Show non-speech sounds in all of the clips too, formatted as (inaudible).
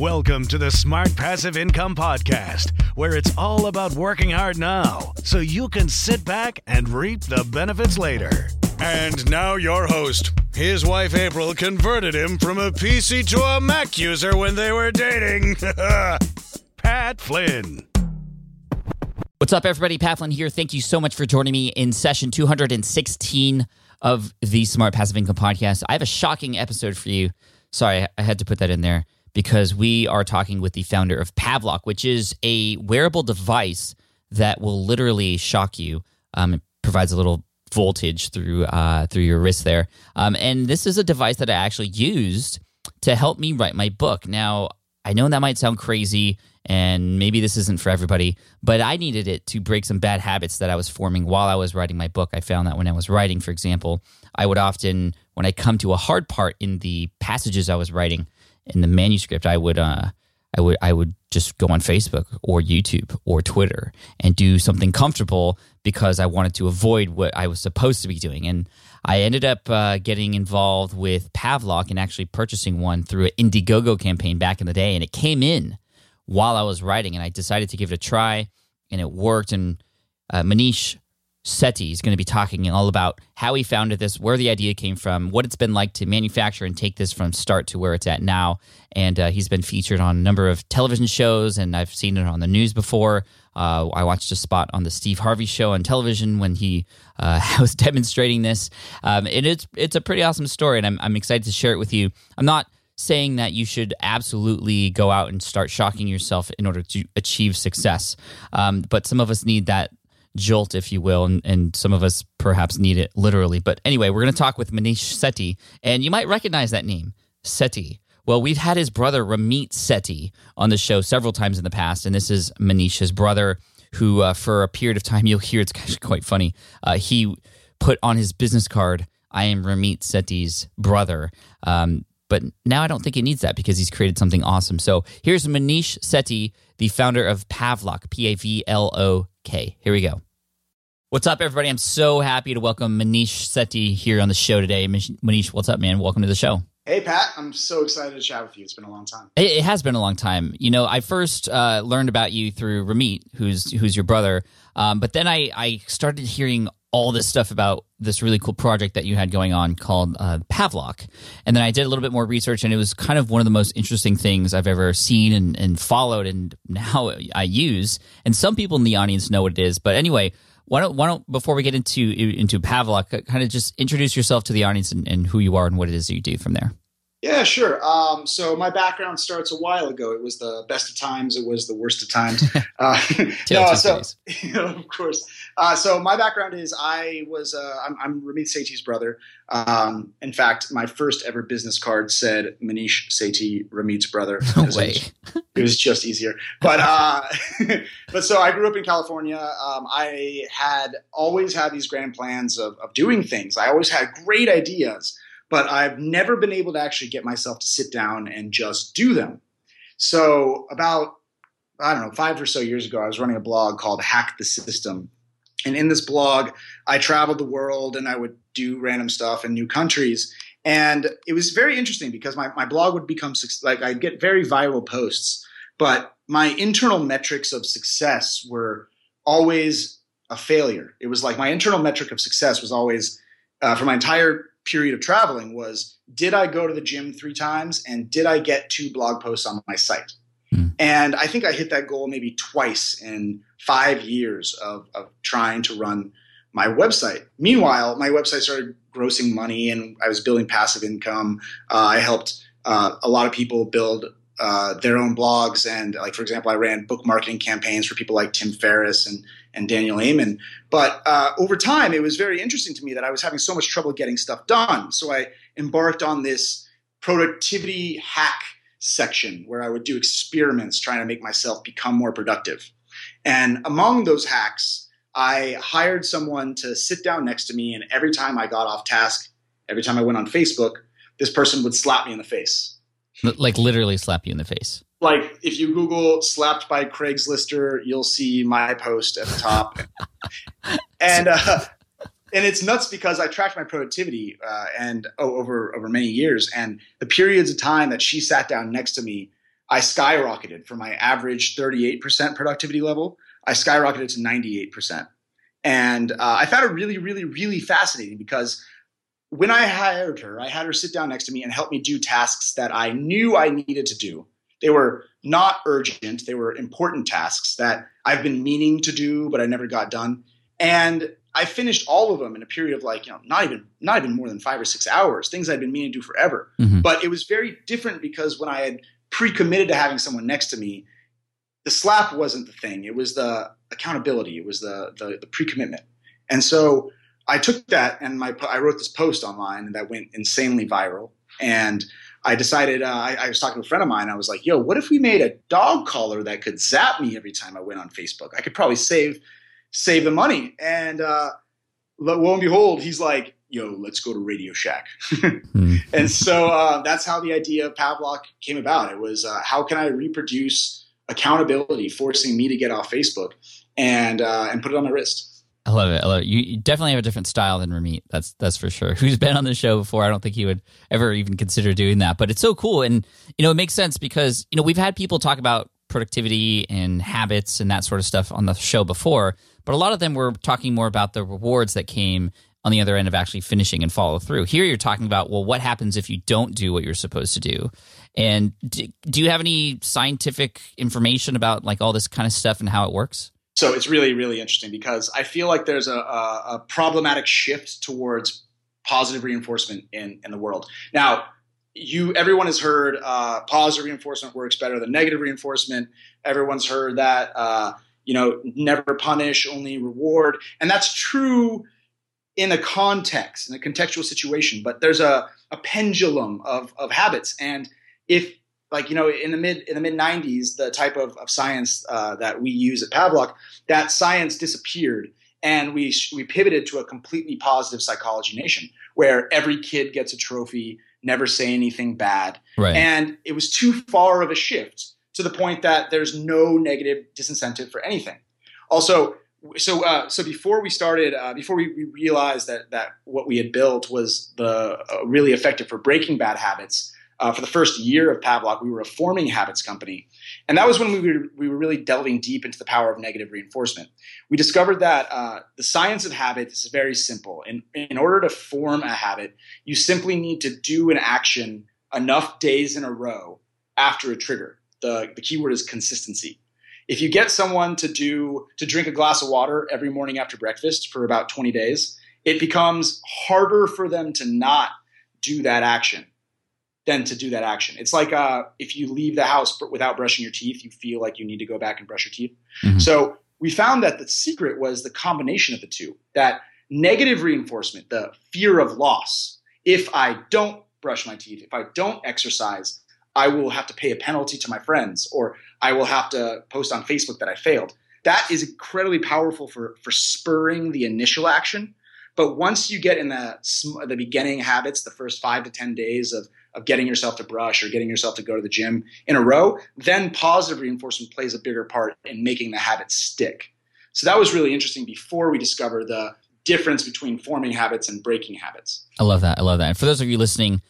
Welcome to the Smart Passive Income Podcast, where it's all about working hard now so you can sit back and reap the benefits later. And now, your host. His wife April converted him from a PC to a Mac user when they were dating. (laughs) Pat Flynn. What's up, everybody? Pat Flynn here. Thank you so much for joining me in session 216 of the Smart Passive Income Podcast. I have a shocking episode for you. Sorry, I had to put that in there because we are talking with the founder of Pavlok, which is a wearable device that will literally shock you. Um, it provides a little voltage through uh, through your wrist there, um, and this is a device that I actually used to help me write my book. Now, I know that might sound crazy and maybe this isn't for everybody, but I needed it to break some bad habits that I was forming while I was writing my book. I found that when I was writing, for example, I would often, when I come to a hard part in the passages I was writing in the manuscript, I would, uh, I would, I would just go on Facebook or YouTube or Twitter and do something comfortable because I wanted to avoid what I was supposed to be doing. And I ended up uh, getting involved with Pavlok and actually purchasing one through an Indiegogo campaign back in the day, and it came in while I was writing, and I decided to give it a try, and it worked. And uh, Maneesh Sethi is going to be talking all about how he founded this, where the idea came from, what it's been like to manufacture and take this from start to where it's at now. And uh, he's been featured on a number of television shows, and I've seen it on the news before. Uh, I watched a spot on the Steve Harvey show on television when he uh, (laughs) was demonstrating this, um, and it's it's a pretty awesome story, and I'm I'm excited to share it with you. I'm not saying that you should absolutely go out and start shocking yourself in order to achieve success. Um, but some of us need that jolt, if you will, and, and some of us perhaps need it literally. But anyway, we're going to talk with Maneesh Sethi, and you might recognize that name, Sethi. Well, we've had his brother Ramit Sethi on the show several times in the past, and this is Maneesh's brother, who uh, for a period of time (laughs) you'll hear it's actually quite funny. Uh, he put on his business card, "I am Ramit Sethi's brother." Um, but now I don't think he needs that because he's created something awesome. So here's Maneesh Sethi, the founder of Pavlok, P A V L O K. Here we go. What's up, everybody? I'm so happy to welcome Maneesh Sethi here on the show today. Maneesh, what's up, man? Welcome to the show. Hey, Pat. I'm so excited to chat with you. It's been a long time. It, has been a long time. You know, I first uh, learned about you through Ramit, who's who's your brother. Um, but then I, I started hearing all this stuff about this really cool project that you had going on called uh, Pavlok. And then I did a little bit more research, and it was kind of one of the most interesting things I've ever seen and, and followed, and now I use. And some people in the audience know what it is. But anyway, why don't, why don't before we get into into Pavlok, kind of just introduce yourself to the audience and, and who you are and what it is that you do from there. Yeah, sure. Um, so my background starts a while ago. It was the best of times. It was the worst of times. (laughs) Uh, (laughs) no, so (laughs) you know, of course. Uh, so my background is I was uh, I'm, I'm Ramit Sethi's brother. Um, in fact, my first ever business card said Maneesh Sethi, Ramit's brother. No way. It was, it was just easier. But uh, but so I grew up in California. Um, I had always had these grand plans of, of doing things. I always had great ideas but I've never been able to actually get myself to sit down and just do them. So about I don't know, five or so years ago, I was running a blog called Hack the System. And in this blog, I traveled the world and I would do random stuff in new countries. And it was very interesting because my, my blog would become like I'd get very viral posts, but my internal metrics of success were always a failure. It was like my internal metric of success was always uh, for my entire period of traveling was did I go to the gym three times and did I get two blog posts on my site? Mm. And I think I hit that goal maybe twice in five years of, of trying to run my website. Meanwhile, my website started grossing money and I was building passive income. Uh, I helped uh, a lot of people build uh, their own blogs. And like, for example, I ran book marketing campaigns for people like Tim Ferriss and, and Daniel Amen. But uh, over time, it was very interesting to me that I was having so much trouble getting stuff done. So I embarked on this productivity hack section where I would do experiments trying to make myself become more productive. And among those hacks, I hired someone to sit down next to me, and every time I got off task, every time I went on Facebook, this person would slap me in the face like literally slap you in the face. Like if you Google "slapped by Craigslister," you'll see my post at the top, (laughs) and uh, and it's nuts because I tracked my productivity uh, and oh, over over many years, and the periods of time that she sat down next to me, I skyrocketed from my average thirty eight percent productivity level. I skyrocketed to ninety eight percent, and uh, I found it really, really, really fascinating because when I hired her, I had her sit down next to me and help me do tasks that I knew I needed to do. They were not urgent, they were important tasks that I've been meaning to do, but I never got done. And I finished all of them in a period of like, you know, not even not even more than five or six hours, things I'd been meaning to do forever. Mm-hmm. But it was very different because when I had pre-committed to having someone next to me, the slap wasn't the thing. It was the accountability. It was the the, the pre-commitment. And so I took that and my I wrote this post online that went insanely viral. And I decided uh, I, I, was talking to a friend of mine. I was like, "Yo, what if we made a dog collar that could zap me every time I went on Facebook? I could probably save save the money." And uh, lo and behold, he's like, "Yo, let's go to Radio Shack." (laughs) mm. And so uh, that's how the idea of Pavlok came about. It was uh, how can I reproduce accountability, forcing me to get off Facebook and uh, and put it on my wrist. I love it. I love it. You, you, definitely have a different style than Ramit. That's that's for sure. (laughs) Who's been on the show before? I don't think he would ever even consider doing that. But it's so cool, and you know, it makes sense because you know we've had people talk about productivity and habits and that sort of stuff on the show before, but a lot of them were talking more about the rewards that came on the other end of actually finishing and follow through. Here, you're talking about well, what happens if you don't do what you're supposed to do? And do, do you have any scientific information about like all this kind of stuff and how it works? So it's really, really interesting because I feel like there's a, a, a problematic shift towards positive reinforcement in, in the world. Now, you everyone has heard uh, positive reinforcement works better than negative reinforcement. Everyone's heard that uh, you know never punish, only reward, and that's true in a context, in a contextual situation. But there's a, a pendulum of of habits, and if like you know in the mid in the mid 90s the type of, of science uh, that we use at pavlok that science disappeared and we we pivoted to a completely positive psychology nation where every kid gets a trophy never say anything bad right. and it was too far of a shift to the point that there's no negative disincentive for anything also so uh, so before we started uh, before we, we, realized that that what we had built was the uh, really effective for breaking bad habits uh, for the first year of Pavlok, we were a forming habits company. And that was when we were, we were really delving deep into the power of negative reinforcement. We discovered that uh, the science of habits is very simple. In, in order to form a habit, you simply need to do an action enough days in a row after a trigger. The, the key word is consistency. If you get someone to do to drink a glass of water every morning after breakfast for about 20 days, it becomes harder for them to not do that action than to do that action. It's like uh, if you leave the house without brushing your teeth, you feel like you need to go back and brush your teeth. Mm-hmm. So we found that the secret was the combination of the two. That negative reinforcement, the fear of loss. If I don't brush my teeth, if I don't exercise, I will have to pay a penalty to my friends, or I will have to post on Facebook that I failed. That is incredibly powerful for for spurring the initial action. But once you get in the the beginning habits, the first five to ten days of of getting yourself to brush or getting yourself to go to the gym in a row, then positive reinforcement plays a bigger part in making the habit stick. So that was really interesting before we discover the difference between forming habits and breaking habits. I love that. I love that. And for those of you listening,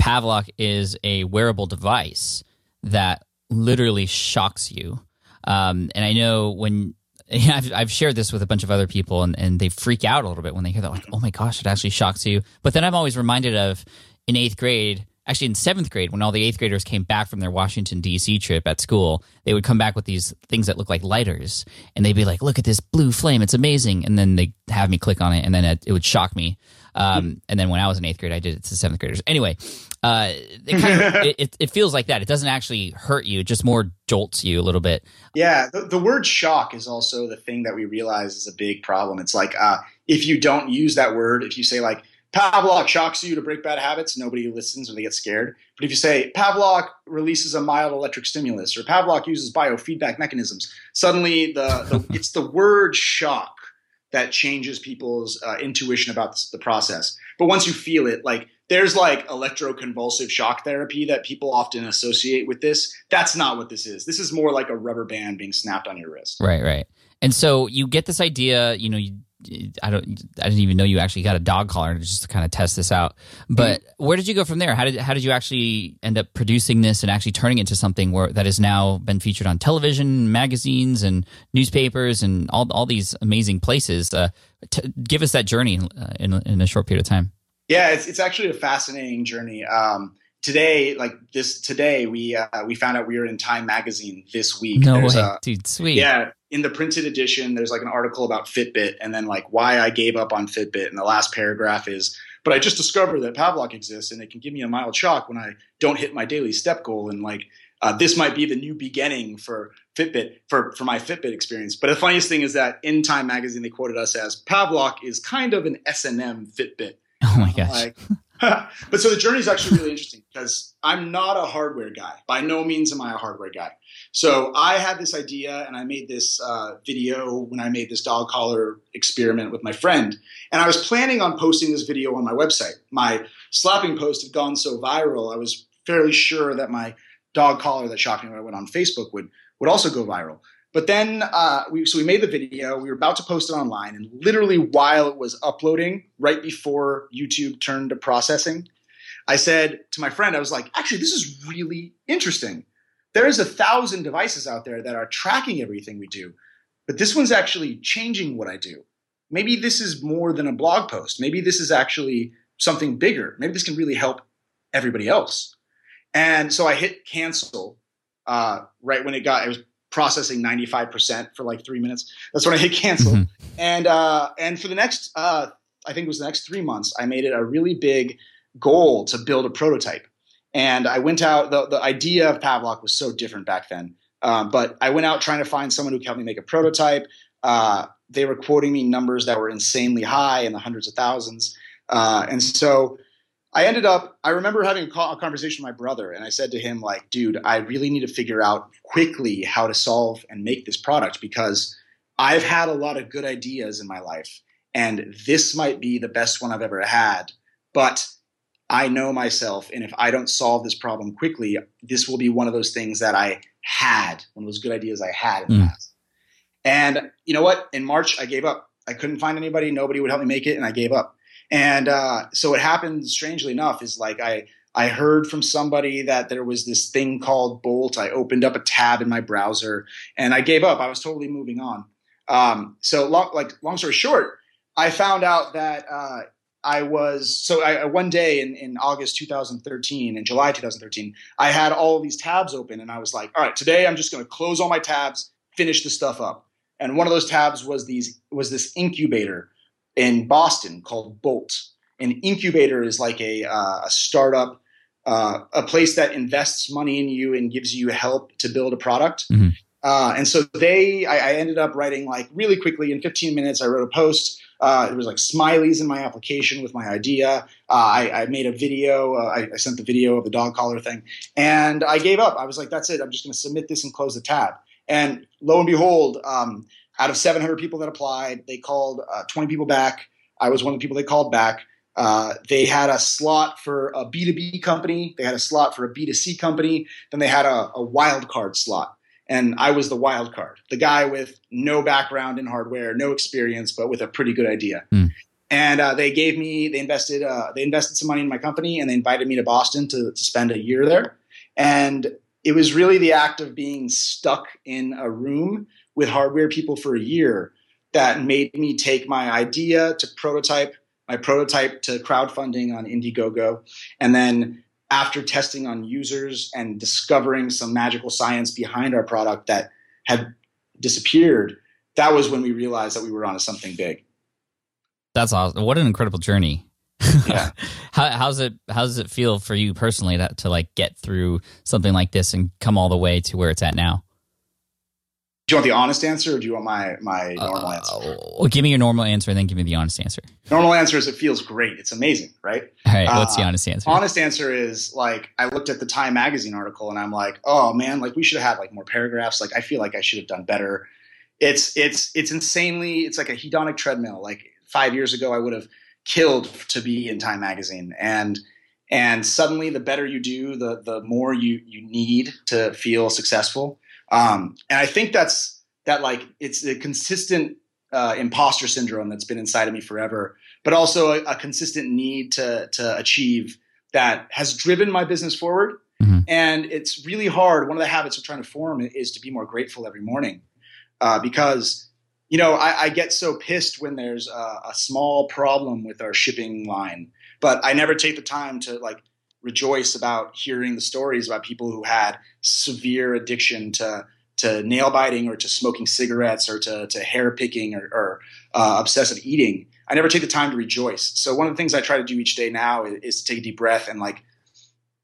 Pavlok is a wearable device that literally shocks you. Um, and I know when (laughs) I've, I've, shared this with a bunch of other people and, and they freak out a little bit when they hear that, like, oh my gosh, it actually shocks you. But then I'm always reminded of in eighth grade, actually in seventh grade, when all the eighth graders came back from their Washington, D.C. trip at school, they would come back with these things that look like lighters. And they'd be like, look at this blue flame. It's amazing. And then they have me click on it and then it, it would shock me. Um, and then when I was in eighth grade, I did it to seventh graders. Anyway, uh, it, kind of, (laughs) it, it, feels like that. It doesn't actually hurt you; it just more jolts you a little bit. Yeah, the, the word shock is also the thing that we realize is a big problem. It's like uh, if you don't use that word, if you say like Pavlok shocks you to break bad habits, nobody listens or they get scared. But if you say Pavlok releases a mild electric stimulus or Pavlok uses biofeedback mechanisms, suddenly the, the (laughs) it's the word shock that changes people's uh, intuition about the process. But once you feel it, like there's like electroconvulsive shock therapy that people often associate with this. That's not what this is. This is more like a rubber band being snapped on your wrist. Right, right. And so you get this idea, you know, you, I don't, I didn't even know you actually got a dog collar just to kind of test this out. But mm-hmm. where did you go from there? How did how did you actually end up producing this and actually turning it into something where that has now been featured on television, magazines, and newspapers, and all all these amazing places? Uh, t- give us that journey uh, in in a short period of time. Yeah, it's it's actually a fascinating journey. Um, today, like this today, we uh, we found out we were in Time Magazine this week. No there's way, a, dude, sweet. Yeah, in the printed edition, there's like an article about Fitbit, and then like why I gave up on Fitbit, and the last paragraph is, but I just discovered that Pavlok exists, and it can give me a mild shock when I don't hit my daily step goal, and like. Uh, this might be the new beginning for Fitbit for for my Fitbit experience. But the funniest thing is that in Time magazine they quoted us as Pavlok is kind of an S and M Fitbit. Oh my gosh. Like, (laughs) but so the journey is actually really interesting because I'm not a hardware guy. By no means am I a hardware guy. So I had this idea and I made this uh, video when I made this dog collar experiment with my friend. And I was planning on posting this video on my website. My slapping post had gone so viral, I was fairly sure that my dog collar that shocked me when I went on Facebook would, would also go viral. But then uh, we so we made the video. We were about to post it online, and literally while it was uploading, right before YouTube turned to processing, I said to my friend, I was like, "Actually, this is really interesting. There is a thousand devices out there that are tracking everything we do, but this one's actually changing what I do. Maybe this is more than a blog post. Maybe this is actually something bigger. Maybe this can really help everybody else." And so I hit cancel uh, right when it got. It was processing 95% for like three minutes. That's when I hit cancel. Mm-hmm. And, uh, and for the next, uh, I think it was the next three months, I made it a really big goal to build a prototype. And I went out, the, the idea of Pavlok was so different back then. Um, but I went out trying to find someone who could help me make a prototype. Uh, they were quoting me numbers that were insanely high in the hundreds of thousands. Uh, and so I ended up, I remember having a, call, a, conversation with my brother, and I said to him, like, dude, I really need to figure out quickly how to solve and make this product because I've had a lot of good ideas in my life, and this might be the best one I've ever had. But I know myself, and if I don't solve this problem quickly, this will be one of those things that I had, one of those good ideas I had in the mm. past. And you know what? In March, I gave up. I couldn't find anybody, nobody would help me make it, and I gave up. And uh, so what happened, strangely enough, is like I I heard from somebody that there was this thing called Bolt. I opened up a tab in my browser and I gave up. I was totally moving on. Um, so long, like long story short, I found out that uh, I was so I, one day in, in August 2013, in July 2013, I had all these tabs open and I was like, all right, today I'm just going to close all my tabs, finish the stuff up. And one of those tabs was these was this incubator in Boston called Bolt. An incubator is like a, uh, a startup, uh, a place that invests money in you and gives you help to build a product. Mm-hmm. Uh, and so they, I, I, ended up writing like really quickly in 15 minutes. I wrote a post. Uh, there was like smileys in my application with my idea. Uh, I, I, made a video. Uh, I, I, sent the video of the dog collar thing, and I gave up. I was like, "That's it. I'm just going to submit this and close the tab." And lo and behold, um, out of 700 people that applied, they called uh, 20 people back. I was one of the people they called back. Uh, they had a slot for a B2B company. They had a slot for a B2C company. Then they had a, a wild card slot. and I was the wild card, the guy with no background in hardware, no experience, but with a pretty good idea. Mm. And uh, they gave me, they invested, uh, they invested some money in my company, and they invited me to Boston to, to spend a year there. And it was really the act of being stuck in a room with hardware people for a year that made me take my idea to prototype, my prototype to crowdfunding on Indiegogo, and then after testing on users and discovering some magical science behind our product that had disappeared, that was when we realized that we were onto something big. That's awesome. What an incredible journey. Yeah. (laughs) How, how's it how does it feel for you personally that to like get through something like this and come all the way to where it's at now? Do you want the honest answer or do you want my, my normal answer? Uh, well, give me your normal answer and then give me the honest answer. Normal answer is it feels great. It's amazing, right? All right, what's the Uh, honest answer? Honest answer is like I looked at the Time magazine article and I'm like, oh man, like we should have had like more paragraphs. Like I feel like I should have done better. It's it's it's insanely it's like a hedonic treadmill. Like five years ago I would have killed to be in Time magazine. And and suddenly the better you do, the the more you you need to feel successful. Um, and I think that's that like it's a consistent uh, imposter syndrome that's been inside of me forever, but also a, a consistent need to to achieve that has driven my business forward. Mhm. And it's really hard. One of the habits of trying to form is to be more grateful every morning, uh, because you know I, I get so pissed when there's a, a small problem with our shipping line, but I never take the time to like rejoice about hearing the stories about people who had severe addiction to to nail biting or to smoking cigarettes or to, to hair picking or, or uh, obsessive eating. I never take the time to rejoice. So one of the things I try to do each day now is, is to take a deep breath and like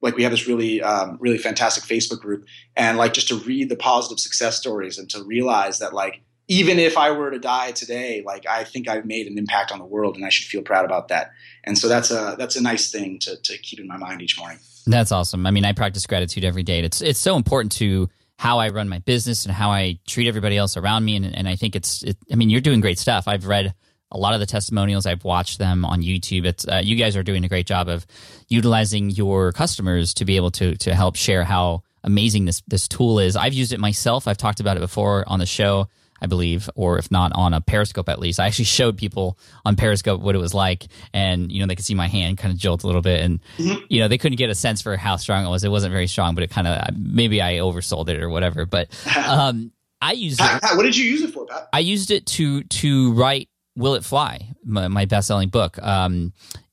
like we have this really um, really fantastic Facebook group and like just to read the positive success stories and to realize that like even if I were to die today, like I think I've made an impact on the world and I should feel proud about that. And so that's a that's a nice thing to to keep in my mind each morning. That's awesome. I mean, I practice gratitude every day. It's it's so important to how I run my business and how I treat everybody else around me. And, and I think it's, it, I mean, you're doing great stuff. I've read a lot of the testimonials. I've watched them on YouTube. It's uh, you guys are doing a great job of utilizing your customers to be able to to help share how amazing this this tool is. I've used it myself. I've talked about it before on the show. I believe, or if not on a Periscope at least. I actually showed people on Periscope what it was like, and you know they could see my hand kind of jolt a little bit, and you know they couldn't get a sense for how strong it was. It wasn't very strong, but it kind of maybe I oversold it or whatever. But (laughs) um, I used it. Pat, (laughs) what did you use it for, Pat? I used it to to write "Will It Fly," my, my best selling book. Um,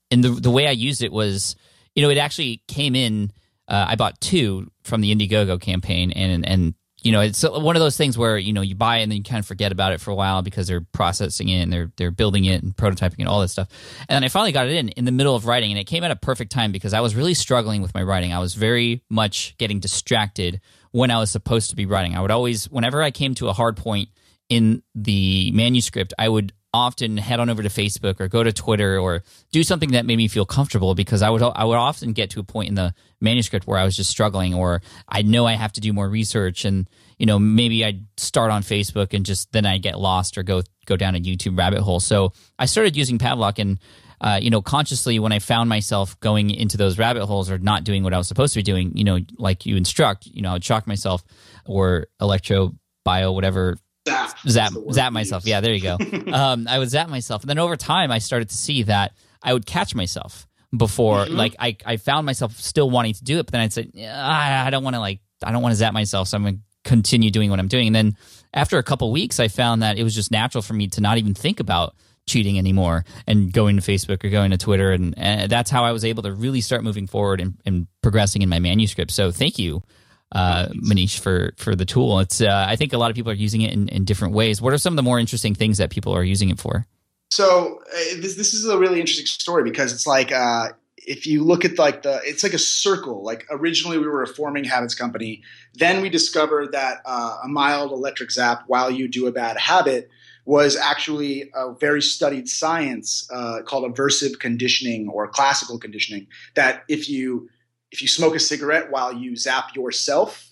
and the the way I used it was, you know, it actually came in. Uh, I bought two from the Indiegogo campaign, and and you know, it's one of those things where you know you buy it and then you kind of forget about it for a while because they're processing it and they're they're building it and prototyping and all that stuff. And then I finally got it in in the middle of writing, and it came at a perfect time because I was really struggling with my writing. I was very much getting distracted when I was supposed to be writing. I would always, whenever I came to a hard point in the manuscript, I would often head on over to Facebook or go to Twitter or do something that made me feel comfortable because I would I would often get to a point in the manuscript where I was just struggling or I know I have to do more research and you know maybe I'd start on Facebook and just then I get lost or go go down a YouTube rabbit hole. So I started using Pavlok and uh, you know, consciously when I found myself going into those rabbit holes or not doing what I was supposed to be doing, you know, like you instruct, you know, I would shock myself or electro bio, whatever Zap. zap That's the word zap we myself. Yeah, there you go. (laughs) um, I would zap myself, and then over time, I started to see that I would catch myself before. Mhm. Like I, I found myself still wanting to do it, but then I'd say, I, I don't want to like, I don't want to zap myself, so I'm going to continue doing what I'm doing. And then after a couple weeks, I found that it was just natural for me to not even think about cheating anymore and going to Facebook or going to Twitter, and, and that's how I was able to really start moving forward and, and progressing in my manuscript. So thank you uh, Maneesh for for the tool. It's uh, I think a lot of people are using it in, in different ways. What are some of the more interesting things that people are using it for? So uh, this this is a really interesting story because it's like uh, if you look at like the it's like a circle. Like originally we were a forming habits company, then we discovered that uh, a mild electric zap while you do a bad habit was actually a very studied science uh, called aversive conditioning or classical conditioning. That if you if you smoke a cigarette while you zap yourself,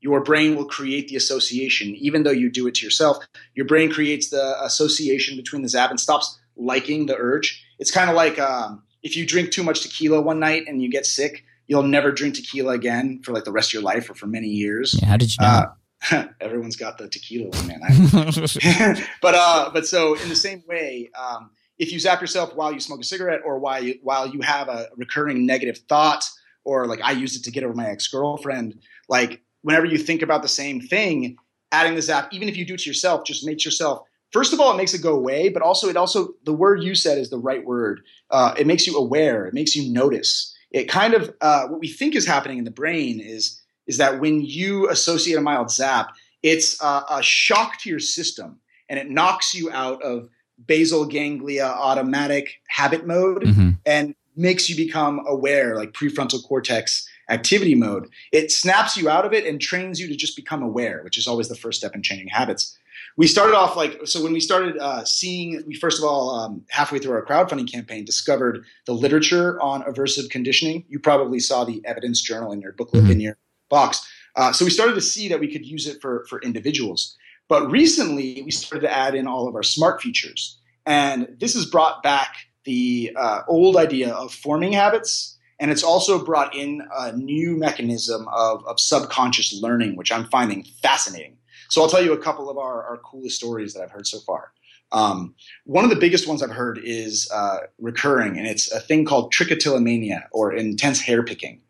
your brain will create the association, even though you do it to yourself. Your brain creates the association between the zap and stops liking the urge. It's kind of like um, if you drink too much tequila one night and you get sick, you'll never drink tequila again for like the rest of your life or for many years. Yeah, how did you know? Uh, (laughs) everyone's got the tequila one, man. (laughs) but uh, but so in the same way, um, if you zap yourself while you smoke a cigarette or while you while you have a recurring negative thought, or like I used it to get over my ex girlfriend, like whenever you think about the same thing, adding the zap, even if you do it to yourself, just makes yourself. First of all, it makes it go away, but also it also the word you said is the right word. Uh, it makes you aware. It makes you notice. It kind of uh, what we think is happening in the brain is is that when you associate a mild zap, it's uh, a shock to your system and it knocks you out of basal ganglia automatic habit mode mm-hmm. and makes you become aware, like prefrontal cortex activity mode. It snaps you out of it and trains you to just become aware, which is always the first step in changing habits. We started off like so when we started uh, seeing. We first of all, um, halfway through our crowdfunding campaign, discovered the literature on aversive conditioning. You probably saw the evidence journal in your booklet mm-hmm. in your box. Uh, so we started to see that we could use it for, for individuals. But recently, we started to add in all of our smart features. And this has brought back the uh, old idea of forming habits. And it's also brought in a new mechanism of, of subconscious learning, which I'm finding fascinating. So I'll tell you a couple of our, our coolest stories that I've heard so far. Um, one of the biggest ones I've heard is uh, recurring, and it's a thing called trichotillomania or intense hair picking.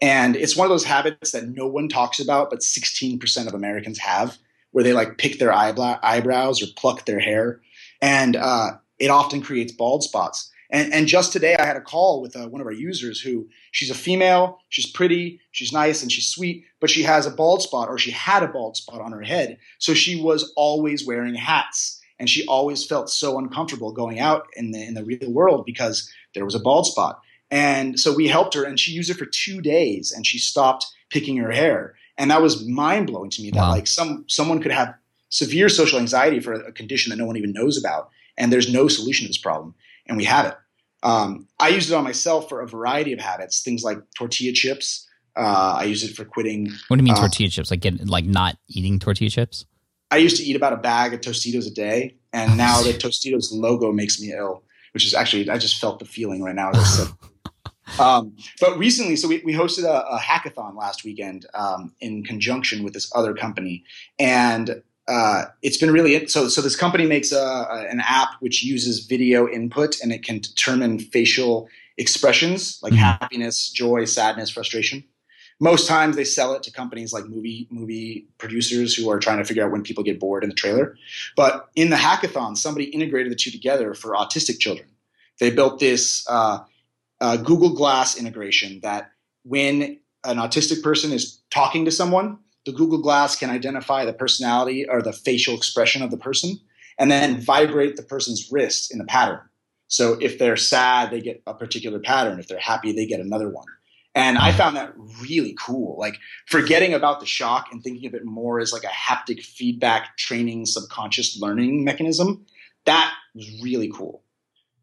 And it's one of those habits that no one talks about, but 16% of Americans have, where they like pick their eyebrow- eyebrows or pluck their hair. And uh, it often creates bald spots. And, and just today, I had a call with uh, one of our users who she's a female, she's pretty, she's nice, and she's sweet, but she has a bald spot or she had a bald spot on her head. So she was always wearing hats. And she always felt so uncomfortable going out in the, in the real world because there was a bald spot. And so we helped her, and she used it for two days, and she stopped picking her hair. And that was mind blowing to me that wow. like some someone could have severe social anxiety for a condition that no one even knows about, and there's no solution to this problem, and we have it. Um, I used it on myself for a variety of habits, things like tortilla chips. Uh, I use it for quitting. What do you mean uh, tortilla chips? Like get like not eating tortilla chips? I used to eat about a bag of Tostitos a day, and now the Tostitos logo makes me ill. Which is actually I just felt the feeling right now. (laughs) Um, but recently, so we, we hosted a, a hackathon last weekend um, in conjunction with this other company, and uh, it's been really so. So this company makes a, a, an app which uses video input, and it can determine facial expressions like mm-hmm. happiness, joy, sadness, frustration. Most times they sell it to companies like movie movie producers who are trying to figure out when people get bored in the trailer. But in the hackathon, somebody integrated the two together for autistic children. They built this. Uh, uh, Google Glass integration that when an autistic person is talking to someone, the Google Glass can identify the personality or the facial expression of the person and then vibrate the person's wrist in a pattern. So if they're sad, they get a particular pattern. If they're happy, they get another one. And I found that really cool. Like forgetting about the shock and thinking of it more as like a haptic feedback training subconscious learning mechanism. That was really cool.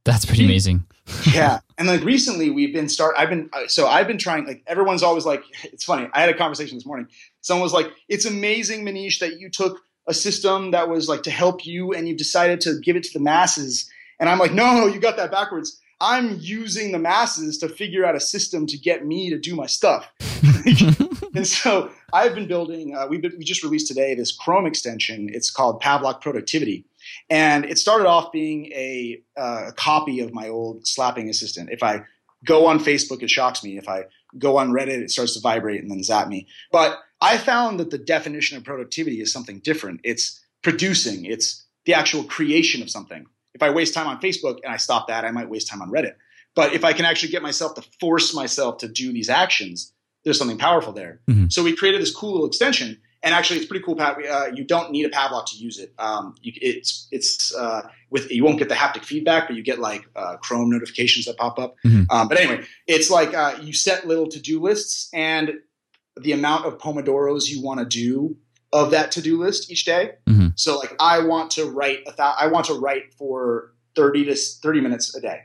That's pretty amazing. (laughs) yeah, (laughs) and like recently we've been start. I've been uh, so I've been trying. Like everyone's always like, it's funny. I had a conversation this morning. Someone was like, "It's amazing, Maneesh, that you took a system that was like to help you, and you decided to give it to the masses." And I'm like, "No, you got that backwards. I'm using the masses to figure out a system to get me to do my stuff." (laughs) and so I've been building. Uh, we we just released today this Chrome extension. It's called Pavlok Productivity and it started off being a, uh, a copy of my old slapping assistant. If I go on Facebook, it shocks me. If I go on Reddit, it starts to vibrate and then zap me. But I found that the definition of productivity is something different. It's producing, it's the actual creation of something. If I waste time on Facebook and I stop that, I might waste time on Reddit. But if I can actually get myself to force myself to do these actions, there's something powerful there. Mm-hmm. So we created this cool little extension and actually, it's pretty cool, Pat. Uh, you don't need a Pavlok to use it. Um, you, it's it's uh, with you won't get the haptic feedback, but you get like uh, Chrome notifications that pop up. Mm-hmm. Um, but anyway, it's like uh, you set little to do lists and the amount of pomodoros you want to do of that to do list each day. Mm-hmm. So like I want to write a th- I want to write for thirty to thirty minutes a day.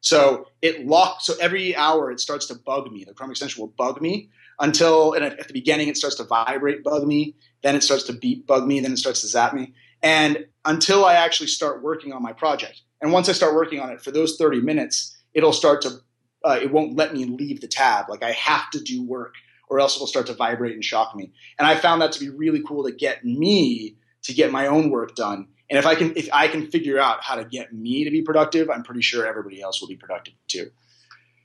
So it locks. So every hour it starts to bug me. The Chrome extension will bug me until and at the beginning it starts to vibrate bug me then it starts to beep bug me then it starts to zap me and until i actually start working on my project and once i start working on it for those 30 minutes it'll start to uh, it won't let me leave the tab like i have to do work or else it'll start to vibrate and shock me. And I found that to be really cool to get me to get my own work done. And if I can if I can figure out how to get me to be productive, I'm pretty sure everybody else will be productive too.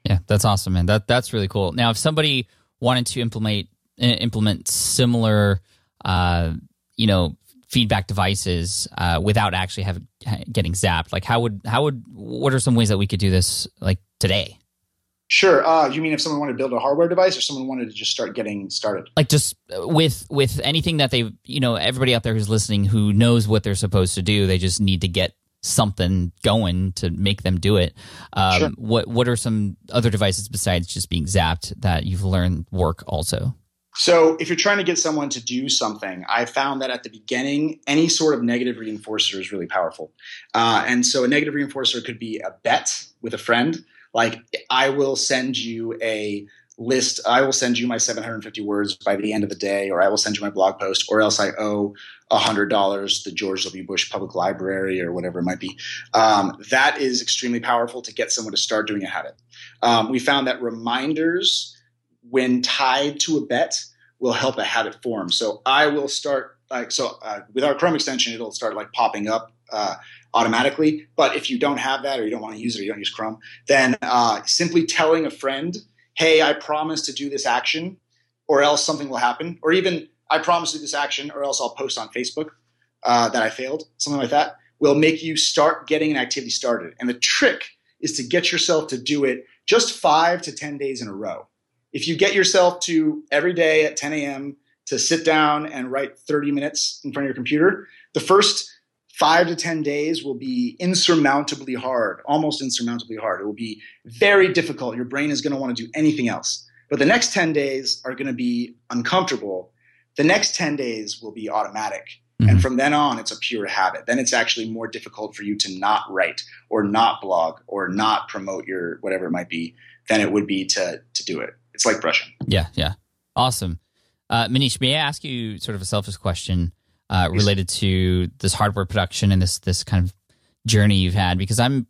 Yeah, that's awesome, man. That that's really cool. Now, if somebody wanted to implement implement similar, uh, you know, feedback devices uh, without actually having getting zapped, like how would how would what are some ways that we could do this like today? Sure. Uh, you mean if someone wanted to build a hardware device, or someone wanted to just start getting started? Like just with with anything that they, you know, everybody out there who's listening who knows what they're supposed to do, they just need to get something going to make them do it. Um, sure. What what are some other devices besides just being zapped that you've learned work also? So, if you're trying to get someone to do something, I found that at the beginning, any sort of negative reinforcer is really powerful. Uh, and so, a negative reinforcer could be a bet with a friend. Like, I will send you a list, I will send you my 750 words by the end of the day, or I will send you my blog post, or else I owe $100 the George W. Bush Public Library or whatever it might be. Um, that is extremely powerful to get someone to start doing a habit. Um, we found that reminders, when tied to a bet, will help a habit form. So I will start like so uh, with our Chrome extension, it'll start like popping up uh, automatically. But if you don't have that, or you don't want to use it, or you don't use Chrome, then uh, simply telling a friend hey, I promise to do this action, or else something will happen, or even I promise to do this action, or else I'll post on Facebook uh, that I failed, something like that, will make you start getting an activity started. And the trick is to get yourself to do it just five to 10 days in a row. If you get yourself to every day at 10 a.m. to sit down and write 30 minutes in front of your computer, the first five to 10 days will be insurmountably hard, almost insurmountably hard. It will be very difficult. Your brain is going to want to do anything else. But the next 10 days are going to be uncomfortable. The next 10 days will be automatic. Mm-hmm. And from then on, it's a pure habit. Then it's actually more difficult for you to not write or not blog or not promote your whatever it might be than it would be to, to do it. It's like brushing. Yeah, yeah. Awesome. Uh, Maneesh, may I ask you sort of a selfish question? uh, related to this hardware production and this this kind of journey you've had because I'm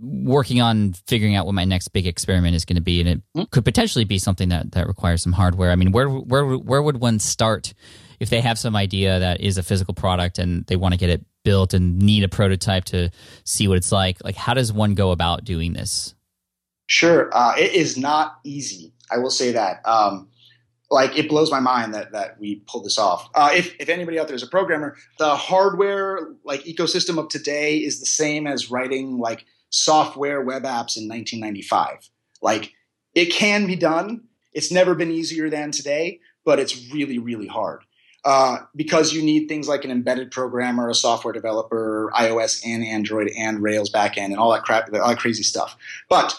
working on figuring out what my next big experiment is going to be, and it mm-hmm. could potentially be something that that requires some hardware. I mean, where where where would one start if they have some idea that is a physical product and they want to get it built and need a prototype to see what it's like? Like, how does one go about doing this? Sure, uh, it is not easy. I will say that. Um, like it blows my mind that that we pulled this off. Uh, if if anybody out there is a programmer, the hardware like ecosystem of today is the same as writing like software web apps in 1995. Like it can be done. It's never been easier than today, but it's really really hard. Uh, because you need things like an embedded programmer, a software developer, iOS and Android and Rails backend, and all that crap, all that crazy stuff. But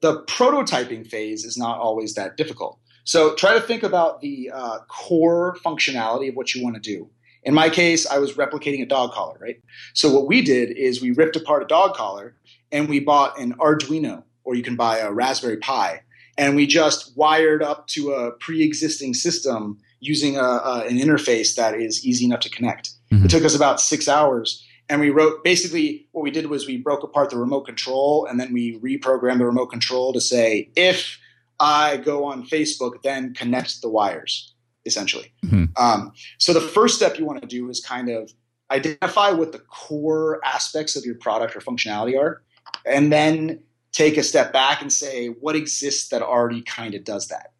the prototyping phase is not always that difficult. So try to think about the uh, core functionality of what you want to do. In my case, I was replicating a dog collar, right? So what we did is we ripped apart a dog collar and we bought an Arduino, or you can buy a Raspberry Pi, and we just wired up to a pre-existing system using a, a, an interface that is easy enough to connect. Mm-hmm. It took us about six hours, and we wrote basically what we did was we broke apart the remote control, and then we reprogrammed the remote control to say if I go on Facebook, then connect the wires, essentially. Mm-hmm. Um, so the first step you want to do is kind of identify what the core aspects of your product or functionality are, and then take a step back and say what exists that already kind of does that.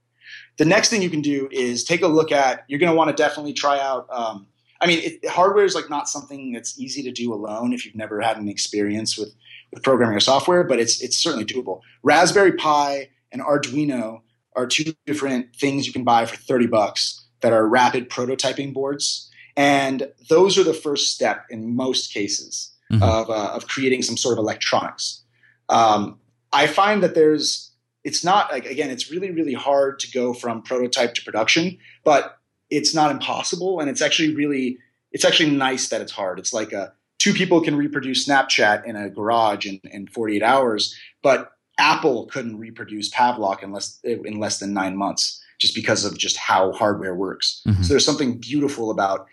The next thing you can do is take a look at. You're going to want to definitely try out. Um, I mean, it, hardware is like not something that's easy to do alone if you've never had an experience with with programming or software, but it's it's certainly doable. Raspberry Pi and Arduino are two different things you can buy for 30 bucks that are rapid prototyping boards. And those are the first step in most cases mm-hmm. of, uh, of creating some sort of electronics. Um, I find that there's, it's not like, again, it's really, really hard to go from prototype to production, but it's not impossible. And it's actually really, it's actually nice that it's hard. It's like a, two people can reproduce Snapchat in a garage in, in 48 hours, but Apple couldn't reproduce Pavlok in less in less than nine months, just because of just how hardware works. Mm-hmm. So there's something beautiful about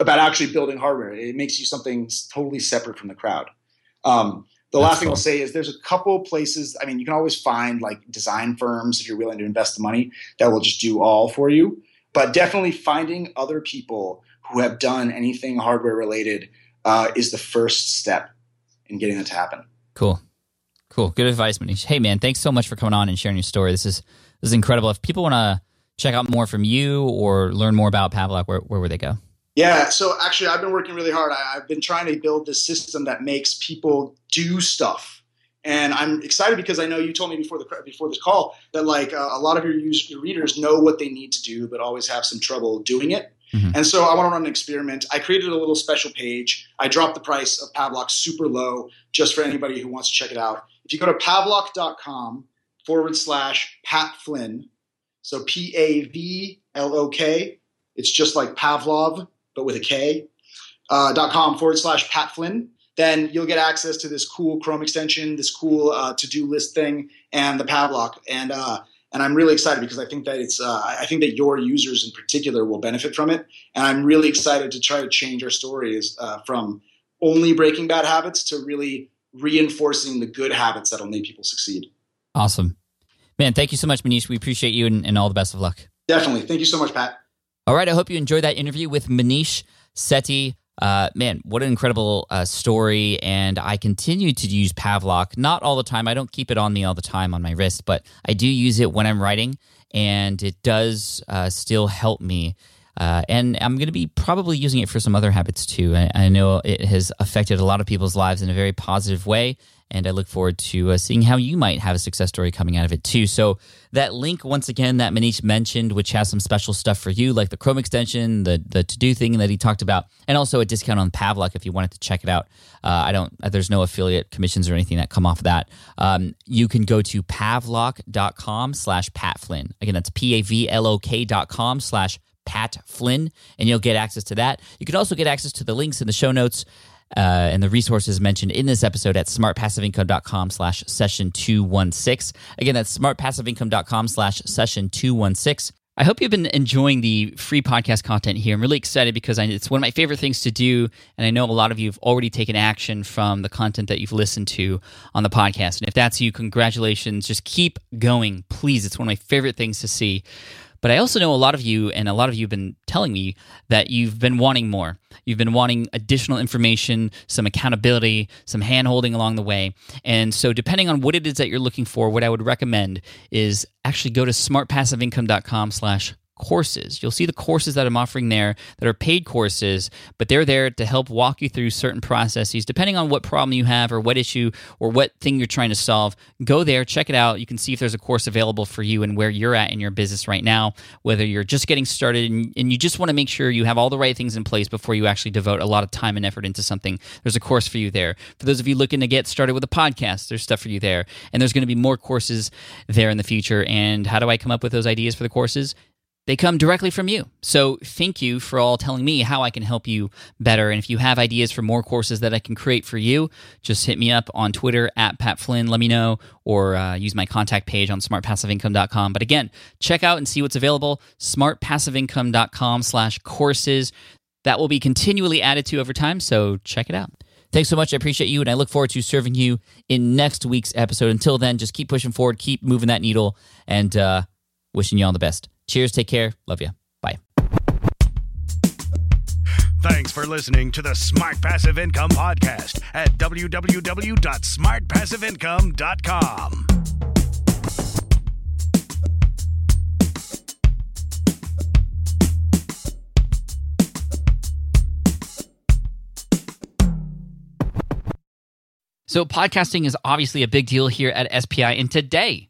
about actually building hardware. It makes you something totally separate from the crowd. Um, The That's last thing cool. I'll say is there's a couple places. I mean, you can always find like design firms if you're willing to invest the money that will just do all for you. But definitely finding other people who have done anything hardware related uh, is the first step in getting that to happen. Cool. Cool. Good advice, Maneesh. Hey, man, thanks so much for coming on and sharing your story. This is this is incredible. If people want to check out more from you or learn more about Pavlok, where, where would they go? Yeah, so actually, I've been working really hard. I, have been trying to build this system that makes people do stuff, and I'm excited because I know you told me before the before this call that like uh, a lot of your, your readers know what they need to do, but always have some trouble doing it. Mm-hmm. And so I want to run an experiment. I created a little special page. I dropped the price of Pavlok super low just for anybody who wants to check it out. If you go to pavlok.com forward slash Pat Flynn, so P A V L O K, it's just like Pavlov, but with a K, uh, dot com forward slash Pat Flynn, then you'll get access to this cool Chrome extension, this cool uh, to do list thing, and the Pavlok. And uh, and I'm really excited because I think that it's uh, I think that your users in particular will benefit from it, and I'm really excited to try to change our stories uh, from only breaking bad habits to really reinforcing the good habits that'll make people succeed. Awesome, man! Thank you so much, Maneesh. We appreciate you, and, and all the best of luck. Definitely, thank you so much, Pat. All right, I hope you enjoyed that interview with Maneesh Sethi. Uh, man, what an incredible uh, story. And I continue to use Pavlok, not all the time. I don't keep it on me all the time on my wrist, but I do use it when I'm writing, and it does uh, still help me. Uh, and I'm going to be probably using it for some other habits too. I, I, know it has affected a lot of people's lives in a very positive way. And I look forward to uh, seeing how you might have a success story coming out of it too. So, that link, once again, that Maneesh mentioned, which has some special stuff for you, like the Chrome extension, the, the to do thing that he talked about, and also a discount on Pavlok if you wanted to check it out. Uh, I don't, there's no affiliate commissions or anything that come off of that. Um, you can go to pavlok.com slash Pat Flynn. Again, that's P A V L O K dot com slash Pat Flynn, and you'll get access to that. You can also get access to the links in the show notes uh, and the resources mentioned in this episode at smartpassiveincome.com slash session 216. Again, that's smartpassiveincome.com slash session 216. I hope you've been enjoying the free podcast content here. I'm really excited because I, it's one of my favorite things to do. And I know a lot of you have already taken action from the content that you've listened to on the podcast. And if that's you, congratulations. Just keep going, please. It's one of my favorite things to see. But I also know a lot of you, and a lot of you have been telling me that you've been wanting more. You've been wanting additional information, some accountability, some hand holding along the way. And so, depending on what it is that you're looking for, what I would recommend is actually go to smartpassiveincome.com slash courses. You'll see the courses that I'm offering there that are paid courses, but they're there to help walk you through certain processes depending on what problem you have or what issue or what thing you're trying to solve. Go there, check it out. You can see if there's a course available for you and where you're at in your business right now, whether you're just getting started and, and you just want to make sure you have all the right things in place before you actually devote a lot of time and effort into something. There's a course for you there. For those of you looking to get started with a podcast, there's stuff for you there. And there's going to be more courses there in the future. And how do I come up with those ideas for the courses? They come directly from you. So thank you for all telling me how I can help you better. And if you have ideas for more courses that I can create for you, just hit me up on Twitter at Pat Flynn. Let me know, or uh, use my contact page on smartpassiveincome.com. But again, check out and see what's available. Smartpassiveincome.com slash courses. That will be continually added to over time. So check it out. Thanks so much. I appreciate you, and I look forward to serving you in next week's episode. Until then, just keep pushing forward, keep moving that needle, and uh, wishing you all the best. Cheers. Take care. Love you. Bye. Thanks for listening to the Smart Passive Income Podcast at www.smartpassiveincome.com. So, podcasting is obviously a big deal here at SPI, and today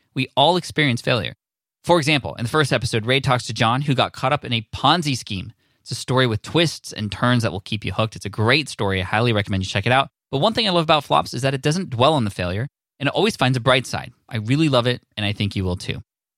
We all experience failure. For example, in the first episode, Ray talks to John, who got caught up in a Ponzi scheme. It's a story with twists and turns that will keep you hooked. It's a great story. I highly recommend you check it out. But one thing I love about Flops is that it doesn't dwell on the failure and it always finds a bright side. I really love it, and I think you will too.